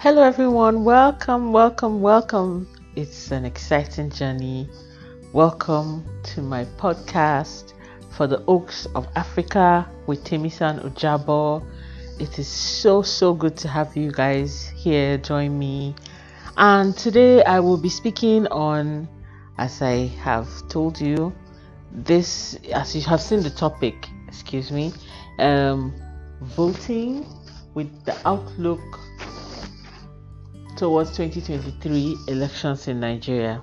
Hello, everyone. Welcome, welcome, welcome. It's an exciting journey. Welcome to my podcast for the Oaks of Africa with Temisan Ujabo. It is so, so good to have you guys here join me. And today I will be speaking on, as I have told you, this, as you have seen the topic, excuse me, um, voting with the outlook towards 2023 elections in Nigeria.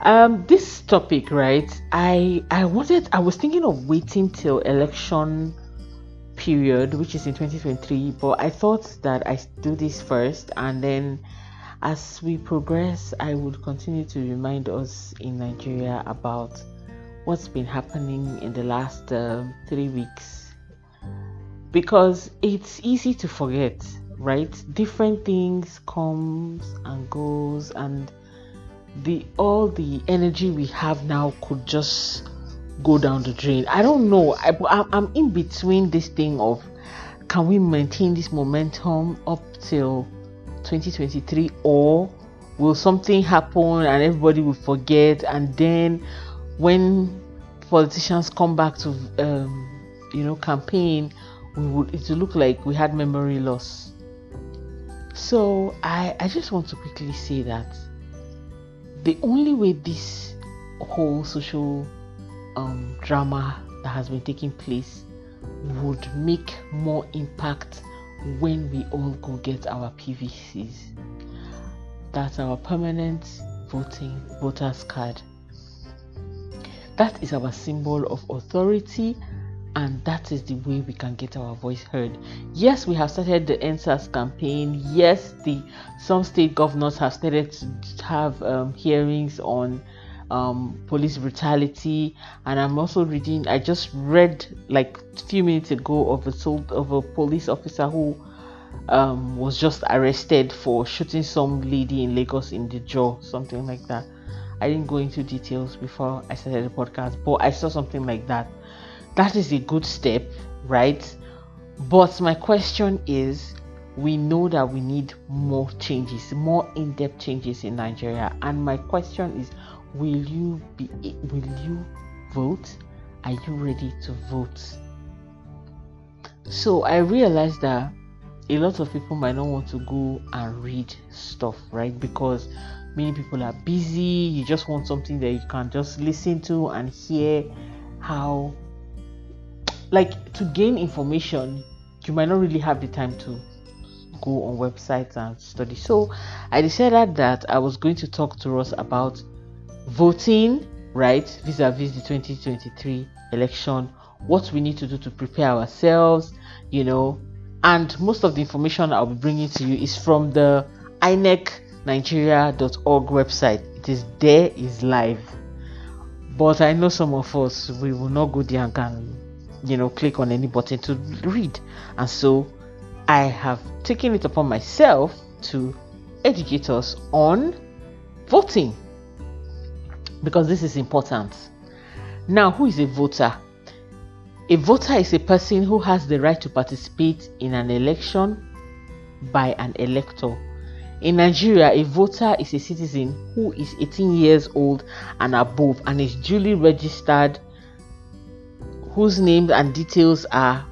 Um, this topic, right? I I wanted I was thinking of waiting till election period, which is in 2023, but I thought that I do this first and then as we progress, I would continue to remind us in Nigeria about what's been happening in the last uh, three weeks because it's easy to forget right? Different things comes and goes and the all the energy we have now could just go down the drain. I don't know. I, i'm in between this thing of can we maintain this momentum up till 2023 or will something happen and everybody will forget? And then when politicians come back to um, you know campaign we would it will look like we had memory loss so i i just want to quickly say that the only way this whole social um, drama that has been taking place would make more impact when we all go get our pvcs that's our permanent voting voters card. That is our symbol of authority and that is the way we can get our voice heard. Yes, we have started the EndSARS campaign. Yes, the some state governors have started to have um, hearings on um, police brutality, and I'm also reading. I just read like a few minutes ago of a of a police officer who um, was just arrested for shooting some lady in Lagos in the jaw, something like that. I didn't go into details before I started the podcast, but I saw something like that. That is a good step, right? But my question is we know that we need more changes, more in-depth changes in Nigeria. And my question is will you be will you vote? Are you ready to vote? So I realized that a lot of people might not want to go and read stuff, right? Because many people are busy you just want something that you can just listen to and hear how like to gain information you might not really have the time to go on websites and study so i decided that i was going to talk to us about voting right vis-a-vis the 2023 election what we need to do to prepare ourselves you know and most of the information i'll be bringing to you is from the inec nigeria.org website. It is there, is live. But I know some of us we will not go there and can, you know, click on any button to read. And so I have taken it upon myself to educate us on voting because this is important. Now, who is a voter? A voter is a person who has the right to participate in an election by an elector in Nigeria, a voter is a citizen who is 18 years old and above and is duly registered, whose name and details are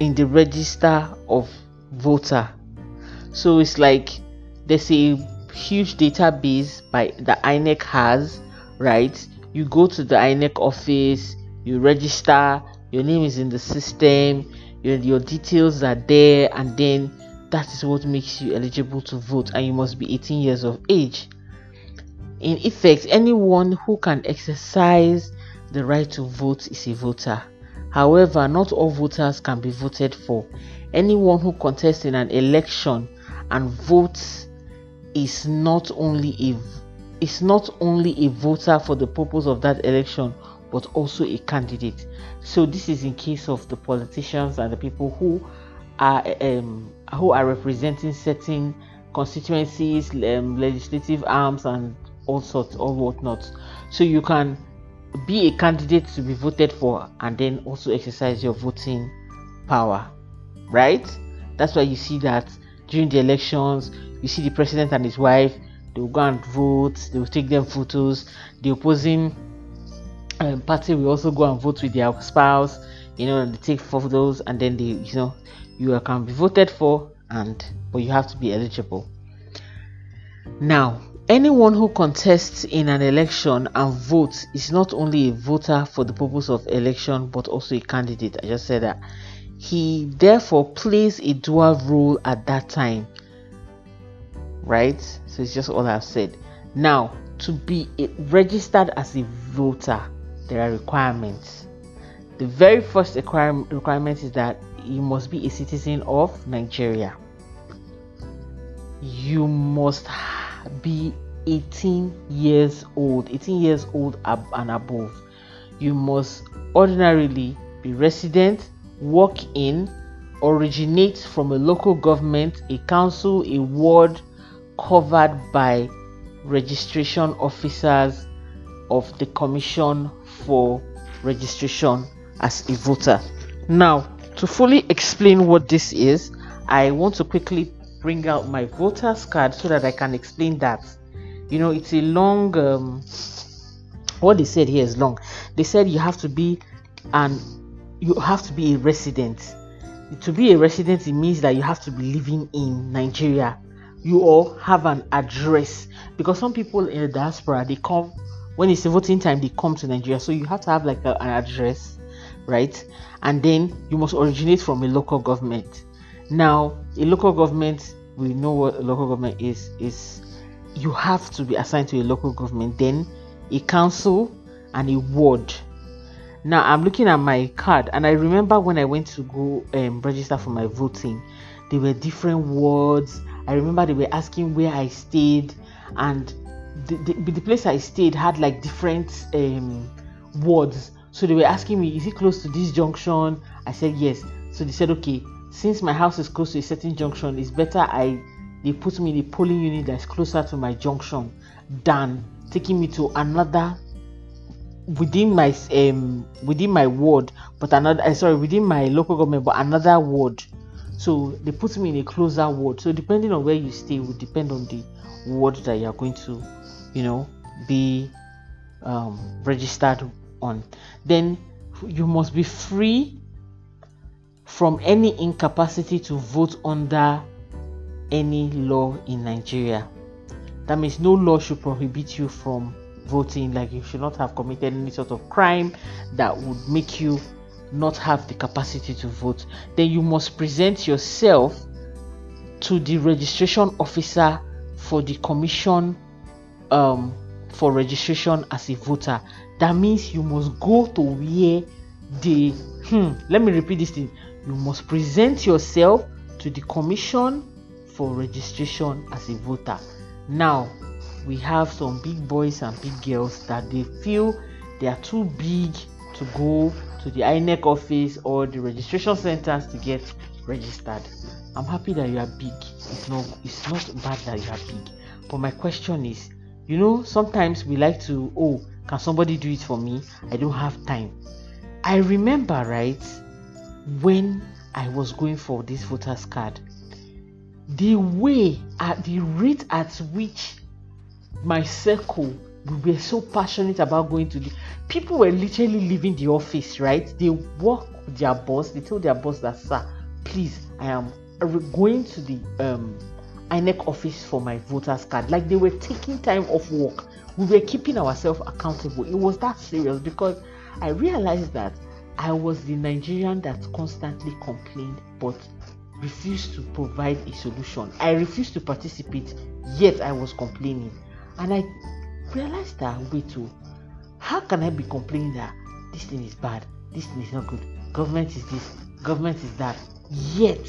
in the register of voter. So it's like there's a huge database by the INEC has, right? You go to the INEC office, you register, your name is in the system, your, your details are there, and then that is what makes you eligible to vote and you must be 18 years of age in effect anyone who can exercise the right to vote is a voter. However not all voters can be voted for. Anyone who contests in an election and votes is not only a is not only a voter for the purpose of that election but also a candidate. So this is in case of the politicians and the people who are um, who are representing certain constituencies, um, legislative arms, and all sorts, all whatnot. So you can be a candidate to be voted for, and then also exercise your voting power, right? That's why you see that during the elections you see the president and his wife they will go and vote they will take them photos the opposing um, party will also go and vote with their spouse you know they take photos and then they you know you can be voted for and but you have to be eligible now anyone who contests in an election and votes is not only a voter for the purpose of election but also a candidate. I just said that. He therefore plays a dual role at that time. Right? So it's just all i've said. Now to be registered as a voter there are requirements. The very first requirement is that you must be a citizen of nigeria. You must be 18 years old 18 years old and above. You must ordinarily be resident work in originate from a local government a council a ward covered by registration officers of the commission for registration as a voter. Now to fully explain what this is i want to quickly bring out my voter's card so that I can explain that. You know, it's a long, um, what they said here is long. They said you have to be and you have to be a resident. To be a resident, it means that you have to be living in Nigeria. You all have an address because some people in the diaspora they come when it's voting time, they come to Nigeria. So you have to have like a, an address, right? And then you must originate from a local government. Now, a local government we know what local government is is you have to be assigned to a local government then a council and a ward. Now i'm looking at my card and i remember when i went to go um, register for my voting there were different wards. I remember they were asking where i stayed and the, the, the place i stayed had like different um, wards. So they were asking me is it close to this junction? I said yes. So they said okay since my house is close to a certain junction it's better i they put me in a polling unit that's closer to my junction than taking me to another within my um within my ward but another uh, sorry within my local government but another ward. So they put me in a closer ward. So depending on where you stay will depend on the ward that you are going to you know be um, registered on. Then you must be free from any incapacity to vote under any law in Nigeria. That means no law should prohibit you from voting, like you should not have committed any sort of crime that would make you not have the capacity to vote. Then you must present yourself to the registration officer for the commission um, for registration as a voter. That means you must go to where the hmm, let me repeat this thing you must present yourself to the commission for registration as a voter. Now, we have some big boys and big girls that they feel they are too big to go to the INEC office or the registration centers to get registered. I'm happy that you are big. It's not it's not bad that you are big. But my question is, you know, sometimes we like to, oh, can somebody do it for me? I don't have time. I remember, right? When I was going for this voter's card. The way at the rate at which my circle we were so passionate about going to the people were literally leaving the office, right? They walk their boss, they told their boss that sir, please, I am going to the um INEC office for my voter's card. Like they were taking time off work. We were keeping ourselves accountable. It was that serious because I realized that I was the Nigerian that constantly complained but refused to provide a solution. I refused to participate, yet I was complaining. And I realized that wait, too, oh, how can I be complaining that this thing is bad, this thing is not good, government is this, government is that, yet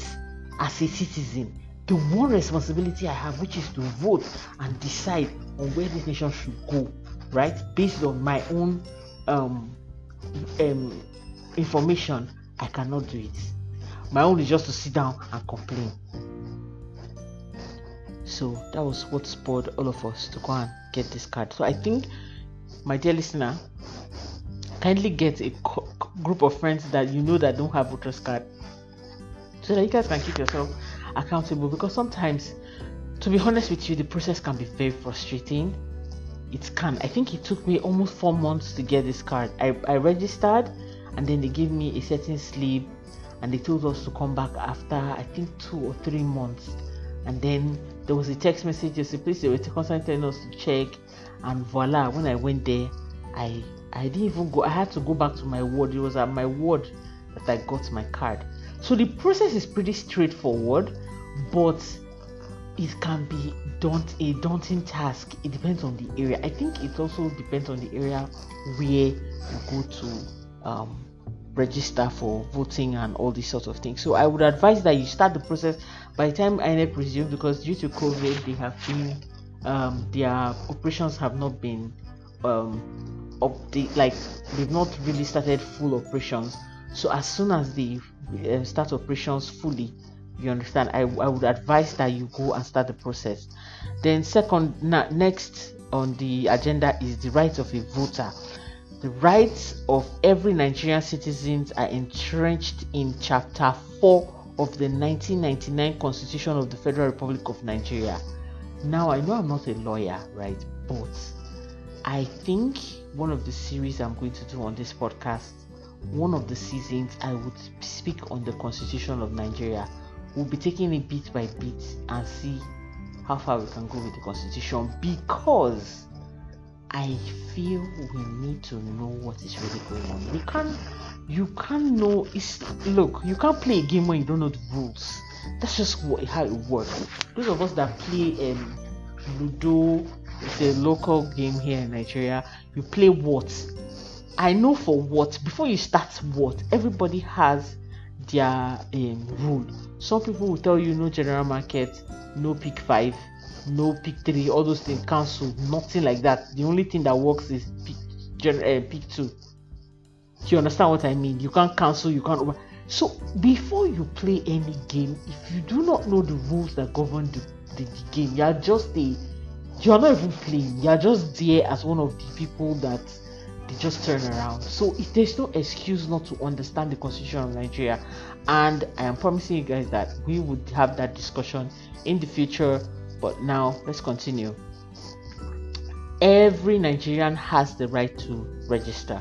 as a citizen, the one responsibility I have, which is to vote and decide on where this nation should go, right, based on my own um, um, information, I cannot do it. My own is just to sit down and complain. So that was what spurred all of us to go and get this card. So I think, my dear listener, kindly get a co- group of friends that you know that don't have voters card, so that you guys can keep yourself accountable because sometimes, to be honest with you, the process can be very frustrating. It can. I think it took me almost four months to get this card. I, I registered and then they gave me a certain slip and they told us to come back after I think two or three months. And then there was a text message, just a place they were constantly telling us to check and voila, when I went there, I I didn't even go. I had to go back to my ward. It was at my ward that I got my card. So the process is pretty straightforward, but it can be daunt a daunting task. It depends on the area. I think it also depends on the area where you go to um, register for voting and all these sorts of things. So I would advise that you start the process by the time INEC resumes because due to COVID, they have been um, their operations have not been um, update like they've not really started full operations. So as soon as they uh, start operations fully you understand I, I would advise that you go and start the process. Then second na- next on the agenda is the rights of a voter the rights of every nigerian citizens are entrenched in chapter 4 of the 1999 constitution of the federal republic of nigeria now i know i'm not a lawyer right but i think one of the series I'm going to do on this podcast, one of the seasons, I would speak on the Constitution of Nigeria. We'll be taking it bit by bit and see how far we can go with the Constitution because I feel we need to know what is really going on. We can't, you can't know. It's look, you can't play a game when you don't know the rules. That's just what, how it works. Those of us that play um, Ludo, it's a local game here in Nigeria. You play what? I know for what. Before you start what, everybody has their um, rule. Some people will tell you no general market, no pick five, no pick three, all those things cancel. Nothing like that. The only thing that works is pick, gen- uh, pick two. Do you understand what I mean? You can't cancel. You can't. over. So before you play any game, if you do not know the rules that govern the, the, the game, you are just a you're not even playing, you're just there as one of the people that they just turn around. So if there's no excuse not to understand the constitution of Nigeria, and I am promising you guys that we would have that discussion in the future. But now let's continue. Every Nigerian has the right to register.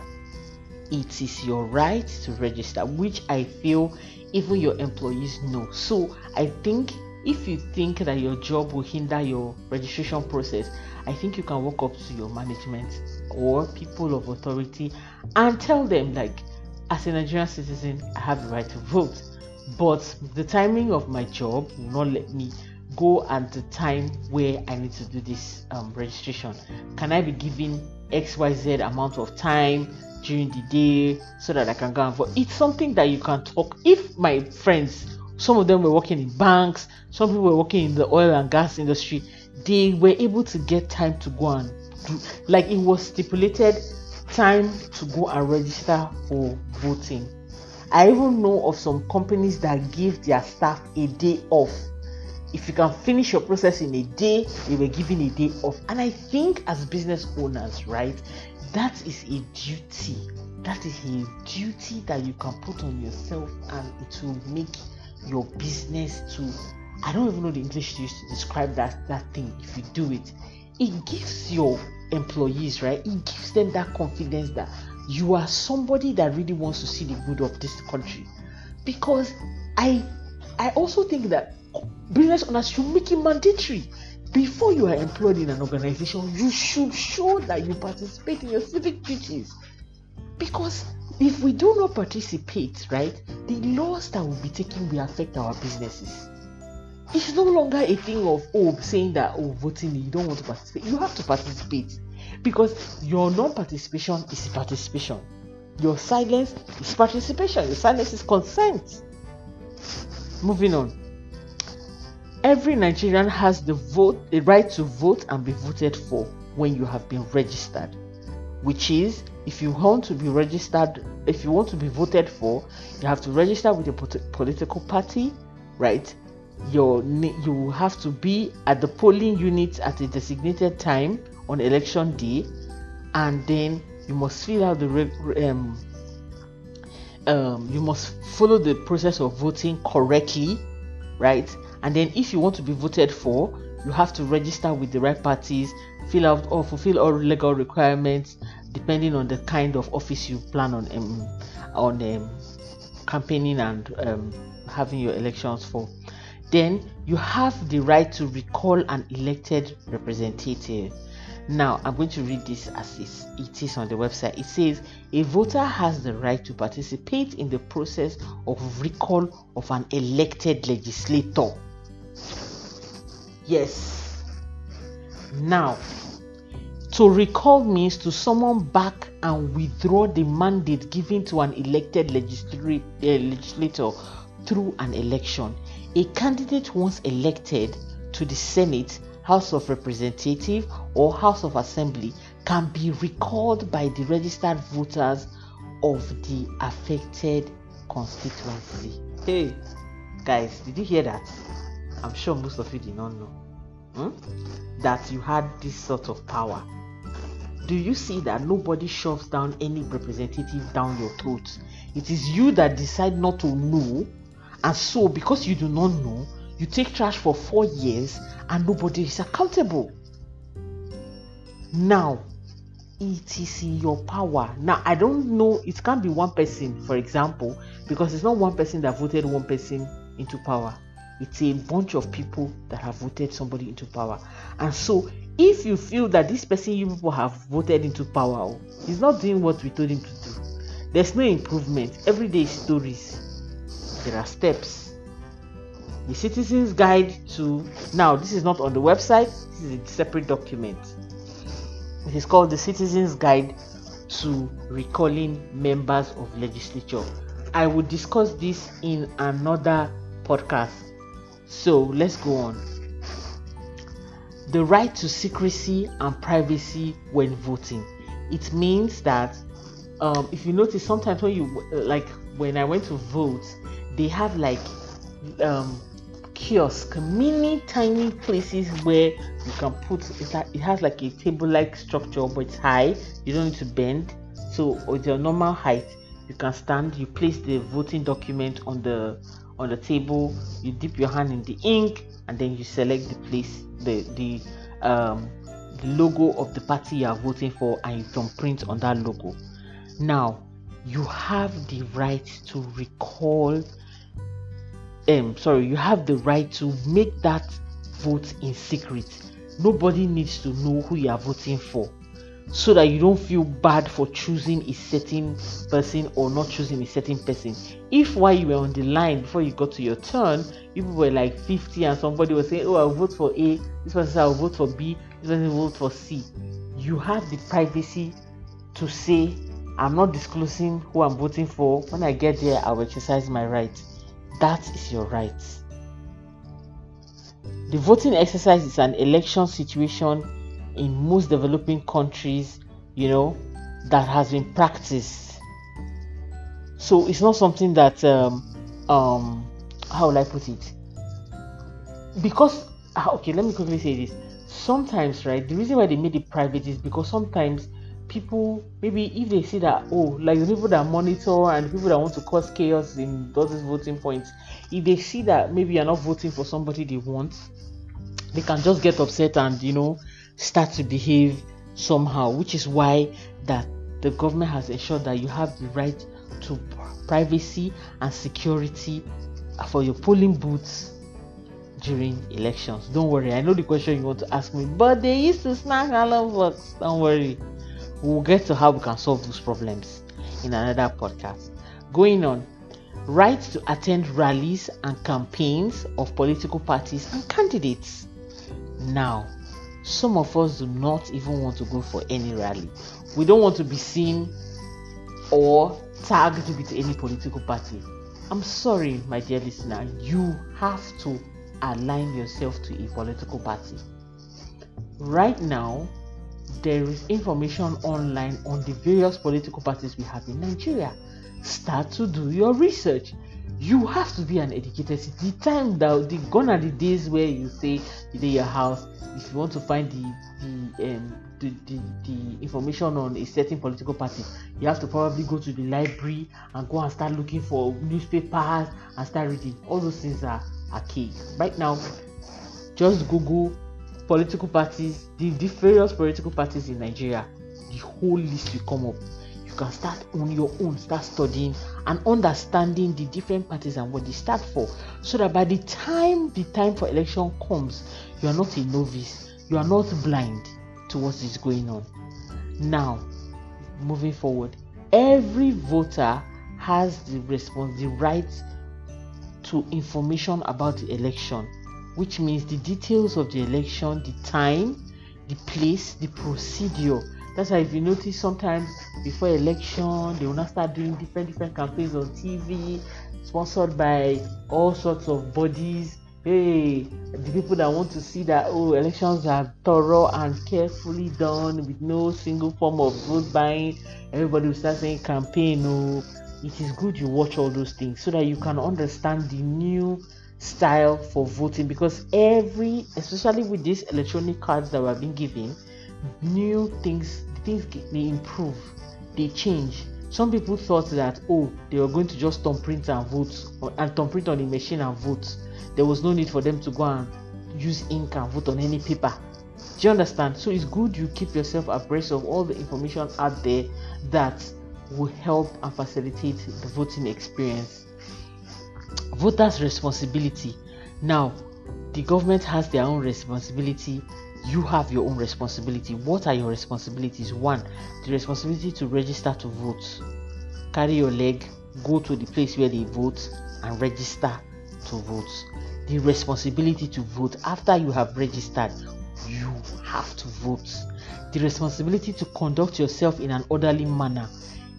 It is your right to register, which I feel even your employees know. So I think if you think that your job will hinder your registration process, I think you can walk up to your management or people of authority and tell them, like, as a Nigerian citizen, I have the right to vote, but the timing of my job will not let me go at the time where I need to do this um, registration. Can I be given XYZ amount of time during the day so that I can go and vote? It's something that you can talk. If my friends some of them were working in banks, some people were working in the oil and gas industry. They were able to get time to go and do, like it was stipulated time to go and register for voting. I even know of some companies that give their staff a day off. If you can finish your process in a day, they were given a day off. And I think as business owners, right, that is a duty. That is a duty that you can put on yourself and it will make your business to I don't even know the English to describe that that thing if you do it. It gives your employees, right? It gives them that confidence that you are somebody that really wants to see the good of this country. Because I I also think that business owners should make it mandatory. Before you are employed in an organization, you should show that you participate in your civic duties. Because if we do not participate, right, the laws that will be taken will affect our businesses. It's no longer a thing of oh saying that oh voting you don't want to participate. You have to participate because your non-participation is participation. Your silence is participation. Your silence is consent. Moving on. Every Nigerian has the vote, the right to vote and be voted for when you have been registered, which is if you want to be registered, if you want to be voted for, you have to register with a political party, right? Your you have to be at the polling unit at a designated time on election day, and then you must fill out the um, um, you must follow the process of voting correctly, right? And then if you want to be voted for, you have to register with the right parties, fill out or fulfill all legal requirements depending on the kind of office you plan on um, on um, campaigning and um, having your elections for. Then you have the right to recall an elected representative. Now, I'm going to read this as it is on the website. It says a voter has the right to participate in the process of recall of an elected legislator. Yes. Now, to recall means to summon back and withdraw the mandate given to an elected uh, legislator through an election. A candidate once elected to the Senate, House of Representative, or House of Assembly can be recalled by the registered voters of the affected constituency. Hey, guys, did you hear that? I'm sure most of you did not know hmm? that you had this sort of power do you see that nobody shoves down any representative down your throat? It is you that decide not to know, and so because you do not know, you take trash for four years and nobody is accountable. Now, it is in your power. Now, I don't know, it can't be one person, for example, because it's not one person that voted one person into power. It's a bunch of people that have voted somebody into power. And so if you feel that this person you people have voted into power oh, is not doing what we told him to do. There's no improvement. Every day stories. There are steps. The citizens guide to now this is not on the website this is a separate document. It is called the citizens guide to recalling members of legislature. I will discuss this in another podcast so let's go on the right to secrecy and privacy when voting. It means that um, if you notice, sometimes when you like when I went to vote, they have like um, kiosk, mini tiny places where you can put it, it has like a table like structure, but it's high, you don't need to bend. So, with your normal height, you can stand, you place the voting document on the on the table, you dip your hand in the ink, and then you select the place the the um the logo of the party you are voting for and you print on that logo. Now you have the right to recall um sorry you have the right to make that vote in secret. Nobody needs to know who you are voting for so that you don't feel bad for choosing a certain person or not choosing a certain person. If while you were on the line before you got to your turn, people were like 50 and somebody was saying, Oh, I'll vote for A, this person said I'll vote for B, this person will vote for C. You have the privacy to say, I'm not disclosing who I'm voting for. When I get there, I will exercise my right. That is your right. The voting exercise is an election situation in most developing countries, you know, that has been practiced. So it's not something that, um, um, how will I put it? Because, ah, okay, let me quickly say this. Sometimes, right, the reason why they made it private is because sometimes people, maybe if they see that, oh, like the people that monitor and people that want to cause chaos in those voting points, if they see that maybe you're not voting for somebody they want, they can just get upset and, you know, start to behave somehow, which is why that the government has ensured that you have the right to privacy and security for your polling booths during elections. Don't worry, I know the question you want to ask me, but they used to snag of us. Don't worry, we'll get to how we can solve those problems in another podcast. Going on, right to attend rallies and campaigns of political parties and candidates. Now, some of us do not even want to go for any rally. We don't want to be seen or tagged with any political party. I'm sorry, my dear listener, you have to align yourself to a political party. Right now, there is information online on the various political parties we have in Nigeria. Start to do your research. You have to be an educated. The time that the gone are the days where you say you your house if you want to find the the um the, the, the information on a certain political party you have to probably go to the library and go and start looking for newspapers and start reading all those things are archaic. Right now, just Google political parties, the, the various political parties in Nigeria, the whole list will come up. Can start on your own, start studying and understanding the different parties and what they stand for, so that by the time the time for election comes, you are not a novice, you are not blind to what is going on. Now, moving forward, every voter has the response, the right to information about the election which means the details of the election, the time, the place, the procedure. That's why if you notice sometimes before election they will not start doing different different campaigns on TV, sponsored by all sorts of bodies. Hey, the people that want to see that oh elections are thorough and carefully done with no single form of vote buying, everybody will start saying campaign. Oh, it is good you watch all those things so that you can understand the new style for voting because every especially with these electronic cards that we have been given new things things they improve they change. Some people thought that oh they were going to just thumbprint and vote or, and thumbprint on the machine and vote. There was no need for them to go and use ink and vote on any paper. Do you understand? So it's good you keep yourself abreast of all the information out there that will help and facilitate the voting experience. Voters responsibility. Now the government has their own responsibility you have your own responsibility. What are your responsibilities? One the responsibility to register to vote. Carry your leg go to the place where they vote and register to vote. The responsibility to vote. After you have registered you have to vote. The responsibility to conduct yourself in an orderly manner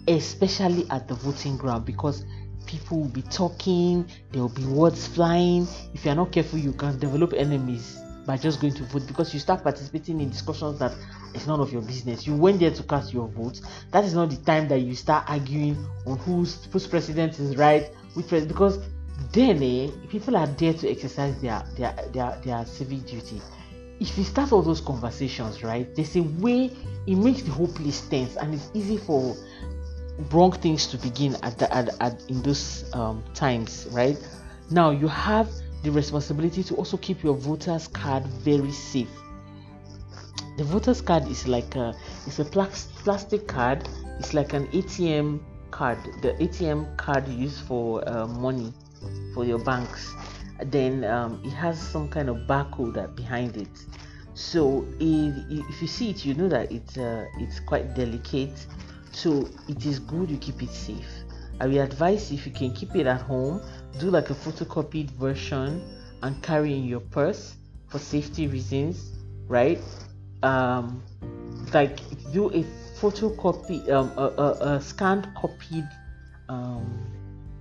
especially at the voting ground because people will be talking, there will be words flying. If you are not careful, you can develop enemies by just going to vote because you start participating in discussions that it's none of your business. You went there to cast your vote. That is not the time that you start arguing on who's whose president is right, which president because then eh, people are there to exercise their their their, their civic duty. If you start all those conversations, right, there's a way it makes the whole place tense and it's easy for wrong things to begin at the at, at in those um, times right now you have the responsibility to also keep your voters card very safe. The voters card is like a it's a plastic card. It's like an atm card the atm card used for uh, money for your banks. Then um, it has some kind of barcode behind it. So if, if you see it you know that it's uh, it's quite delicate. So it is good you keep it safe i will advise if you can keep it at home do like a photocopied version and carry in your purse for safety reasons right? Um like do a photocopy um a, a, a scanned copied um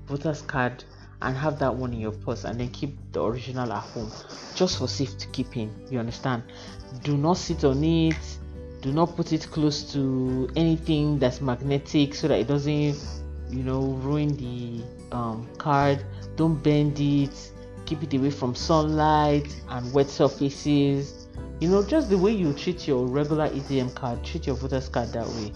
voter's card and have that one in your purse and then keep the original at home just for safekeeping you understand? Do not sit on it do not put it close to anything that's magnetic so that it doesn't you know ruin the um, card. Don't bend it. Keep it away from sunlight and wet surfaces. You know just the way you treat your regular atm card treat your voter's card that way.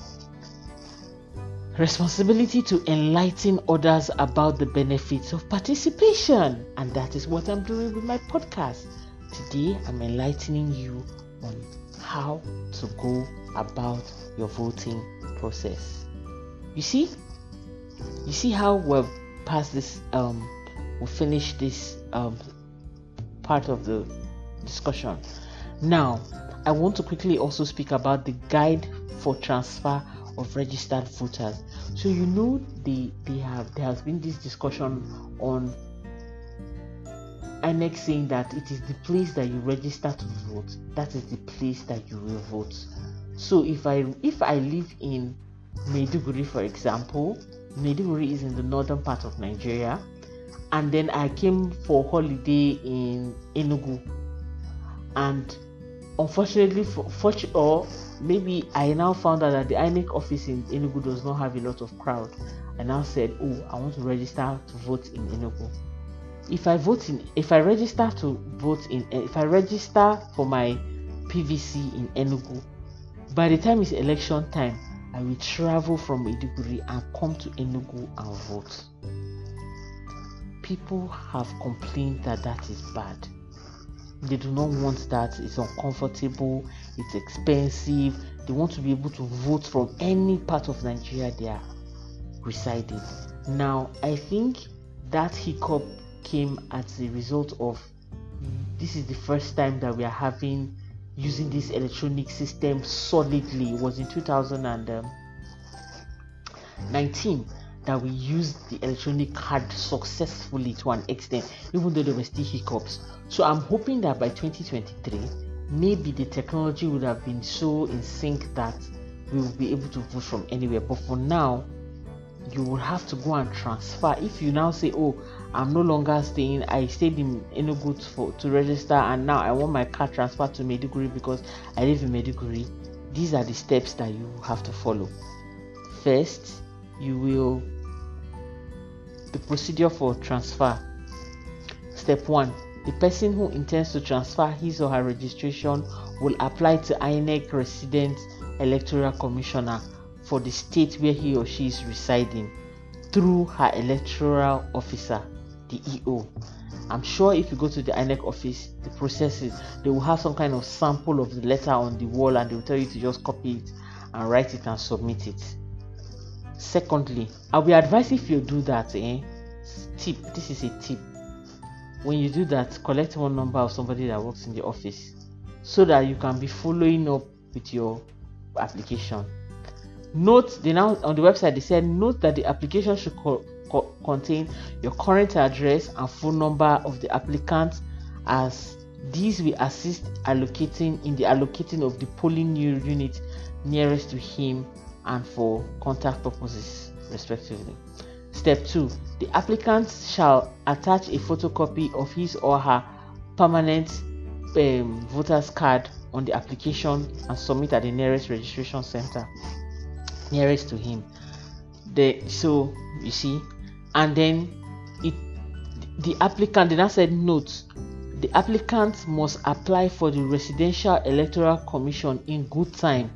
Responsibility to enlighten others about the benefits of participation. And that is what i'm doing with my podcast. Today i'm enlightening you on how to go about your voting process. You see, you see how we've passed this, um, we finished this um, part of the discussion. Now, I want to quickly also speak about the guide for transfer of registered voters. So you know they they have there has been this discussion on INEC saying that it is the place that you register to vote, that is the place that you will vote. So if I if I live in Maiduguri, for example, Maiduguri is in the northern part of Nigeria, and then I came for holiday in Enugu, and unfortunately, for, for or maybe I now found out that the INEC office in Enugu does not have a lot of crowd. I now said, oh, I want to register to vote in Enugu. If I vote in, if I register to vote in, eh, if I register for my PVC in Enugu, by the time it's election time, I will travel from Maiduguri and come to Enugu and vote. people have complained that that is bad. They do not want that. It's uncomfortable. It's expensive. They want to be able to vote from any part of nigeria they are residing. Now i think that hiccup came as a result of this is the first time that we are having using this electronic system solidly was in 2019 that we used the electronic card successfully to an extent even though there were still hiccups. So i'm hoping that by 2023 maybe the technology would have been so in sync that we will be able to vote from anywhere. But for now you will have to go and transfer. If you now say oh i'm no longer staying. I stayed in enugu for to register and now i want my card transferred to Maiduguri because i live in Maiduguri. These are the steps that you have to follow. First you will the procedure for transfer. Step 1 the person who intends to transfer his or her registration will apply to INEC resident electoral commissioner for the state where he or she is residing through her electoral officer, the EO. I'm sure if you go to the INEC office, the process is they will have some kind of sample of the letter on the wall and they will tell you to just copy it and write it and submit it. Secondly, I will advise if you do that, eh? Tip, this is a tip. When you do that, collect one number of somebody that works in the office so that you can be following up with your application note they now on the website they said note that the application should co- co- contain your current address and phone number of the applicant as these will assist allocating in the allocating of the polling unit nearest to him and for contact purposes respectively. Step 2 the applicant shall attach a photocopy of his or her permanent um, voter's card on the application and submit at the nearest registration center nearest to him. The so you see and then it the applicant then I said note the applicant must apply for the residential electoral commission in good time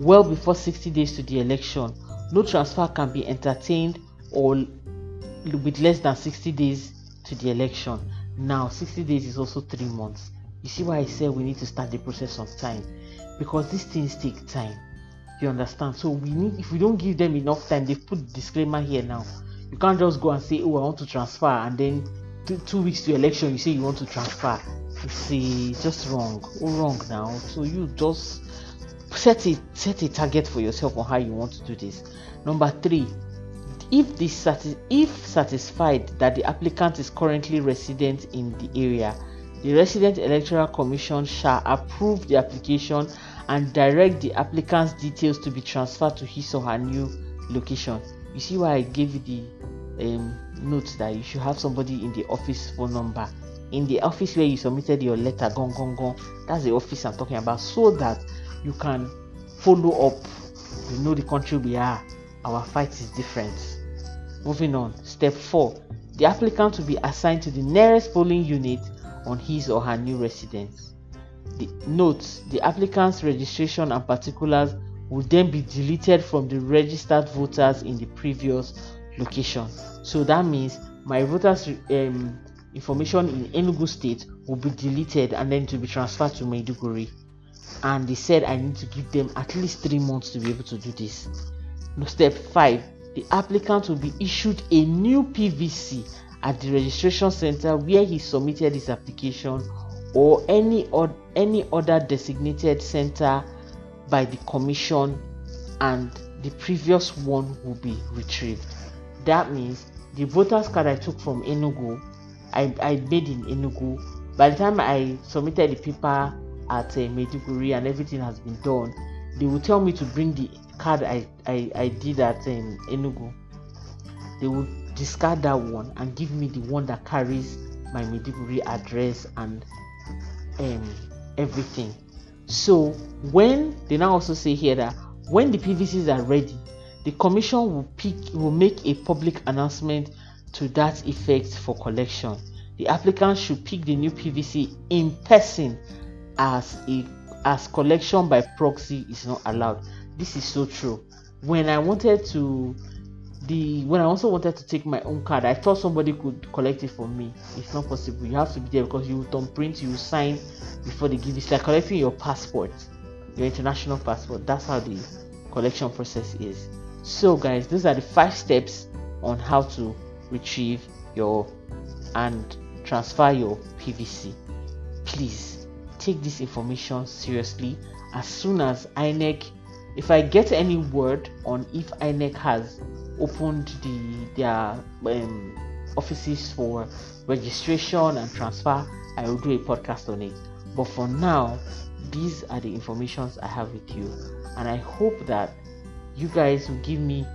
well before 60 days to the election. No transfer can be entertained or with less than 60 days to the election. Now 60 days is also three months. You see why i said we need to start the process on time? Because these things take time. You understand? So we need if we don't give them enough time, they put disclaimer here now. You can't just go and say, Oh, I want to transfer, and then two, two weeks to election, you say you want to transfer. See, just wrong. Oh, wrong now. So you just set a set a target for yourself on how you want to do this. Number three, if this if satisfied that the applicant is currently resident in the area, the resident electoral commission shall approve the application and direct the applicant's details to be transferred to his or her new location. You see why I gave you the um, note that you should have somebody in the office phone number. In the office where you submitted your letter gone gone gone that's the office i'm talking about so that you can follow up. You know the country we are. Our fight is different. Moving on. Step four. The applicant will be assigned to the nearest polling unit on his or her new residence. The note the applicant's registration and particulars will then be deleted from the registered voters in the previous location so that means my voters um, information in Enugu state will be deleted and then to be transferred to Maiduguri and they said I need to give them at least three months to be able to do this. Step 5 The applicant will be issued a new PVC at the registration center where he submitted his application or any or any other designated center by the commission and the previous one will be retrieved. That means the voters card i took from enugu i, I made in enugu. By the time i submitted the paper at uh, Maiduguri and everything has been done they will tell me to bring the card i i, I did at um, enugu. They will discard that one and give me the one that carries my Maiduguri address and um, everything. So when they now also say here that when the PVCs are ready, the commission will pick will make a public announcement to that effect for collection. The applicant should pick the new PVC in person as a as collection by proxy is not allowed. This is so true. When I wanted to the when I also wanted to take my own card, I thought somebody could collect it for me. It's not possible. You have to be there because you don't print, you sign before they give you. It's like collecting your passport, your international passport. That's how the collection process is. So, guys, these are the five steps on how to retrieve your and transfer your PVC. Please take this information seriously. As soon as INEC, if I get any word on if INEC has opened the their um, offices for registration and transfer, I will do a podcast on it. But for now, these are the informations I have with you, and I hope that you guys will give me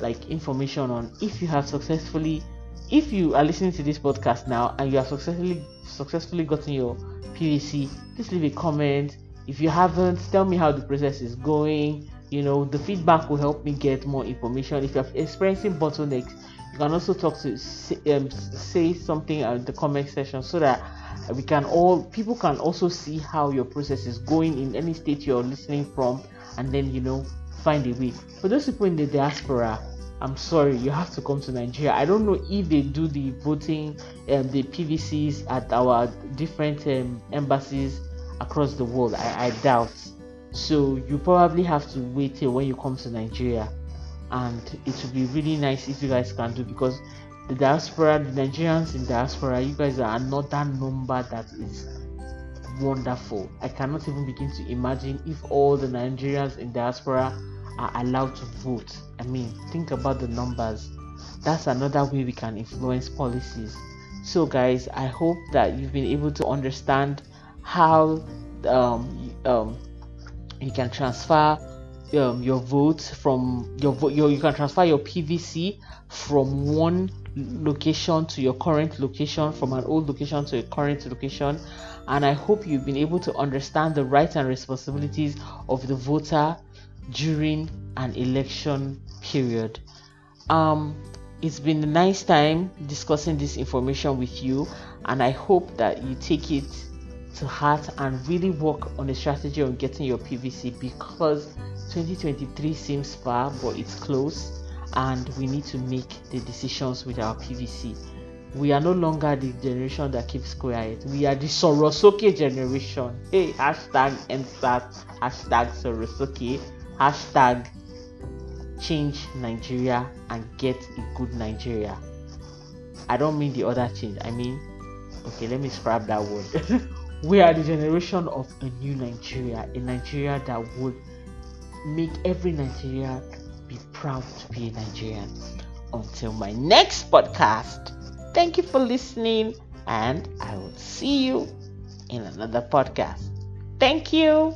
like information on if you have successfully if you are listening to this podcast now and you have successfully successfully gotten your PVC, please leave a comment. If you haven't, tell me how the process is going you know the feedback will help me get more information. If you're experiencing bottlenecks you can also talk to um, say something in the comment section so that we can all people can also see how your process is going in any state you're listening from and then you know find a way. For those people in the diaspora i'm sorry you have to come to nigeria. I don't know if they do the voting um, the pvcs at our different um, embassies across the world. I, I doubt so you probably have to wait till when you come to Nigeria, and it would be really nice if you guys can do because the diaspora, the Nigerians in diaspora, you guys are another number that is wonderful. I cannot even begin to imagine if all the Nigerians in diaspora are allowed to vote. I mean, think about the numbers. That's another way we can influence policies. So, guys, I hope that you've been able to understand how um, um, you can transfer um, your vote from your vote your, you can transfer your pvc from one location to your current location from an old location to a current location. And i hope you've been able to understand the rights and responsibilities of the voter during an election period. Um it's been a nice time discussing this information with you and i hope that you take it to heart and really work on a strategy on getting your PVC because 2023 seems far, but it's close, and we need to make the decisions with our PVC. We are no longer the generation that keeps quiet. We are the Sorosoke generation. Hey, hashtag EndSARS, hashtag Sorosoke, hashtag change Nigeria and get a good Nigeria. I don't mean the other change. I mean, okay, let me scrap that word. we are the generation of a new Nigeria, a Nigeria that would make every Nigerian be proud to be a Nigerian. Until my next podcast, thank you for listening, and I will see you in another podcast. Thank you.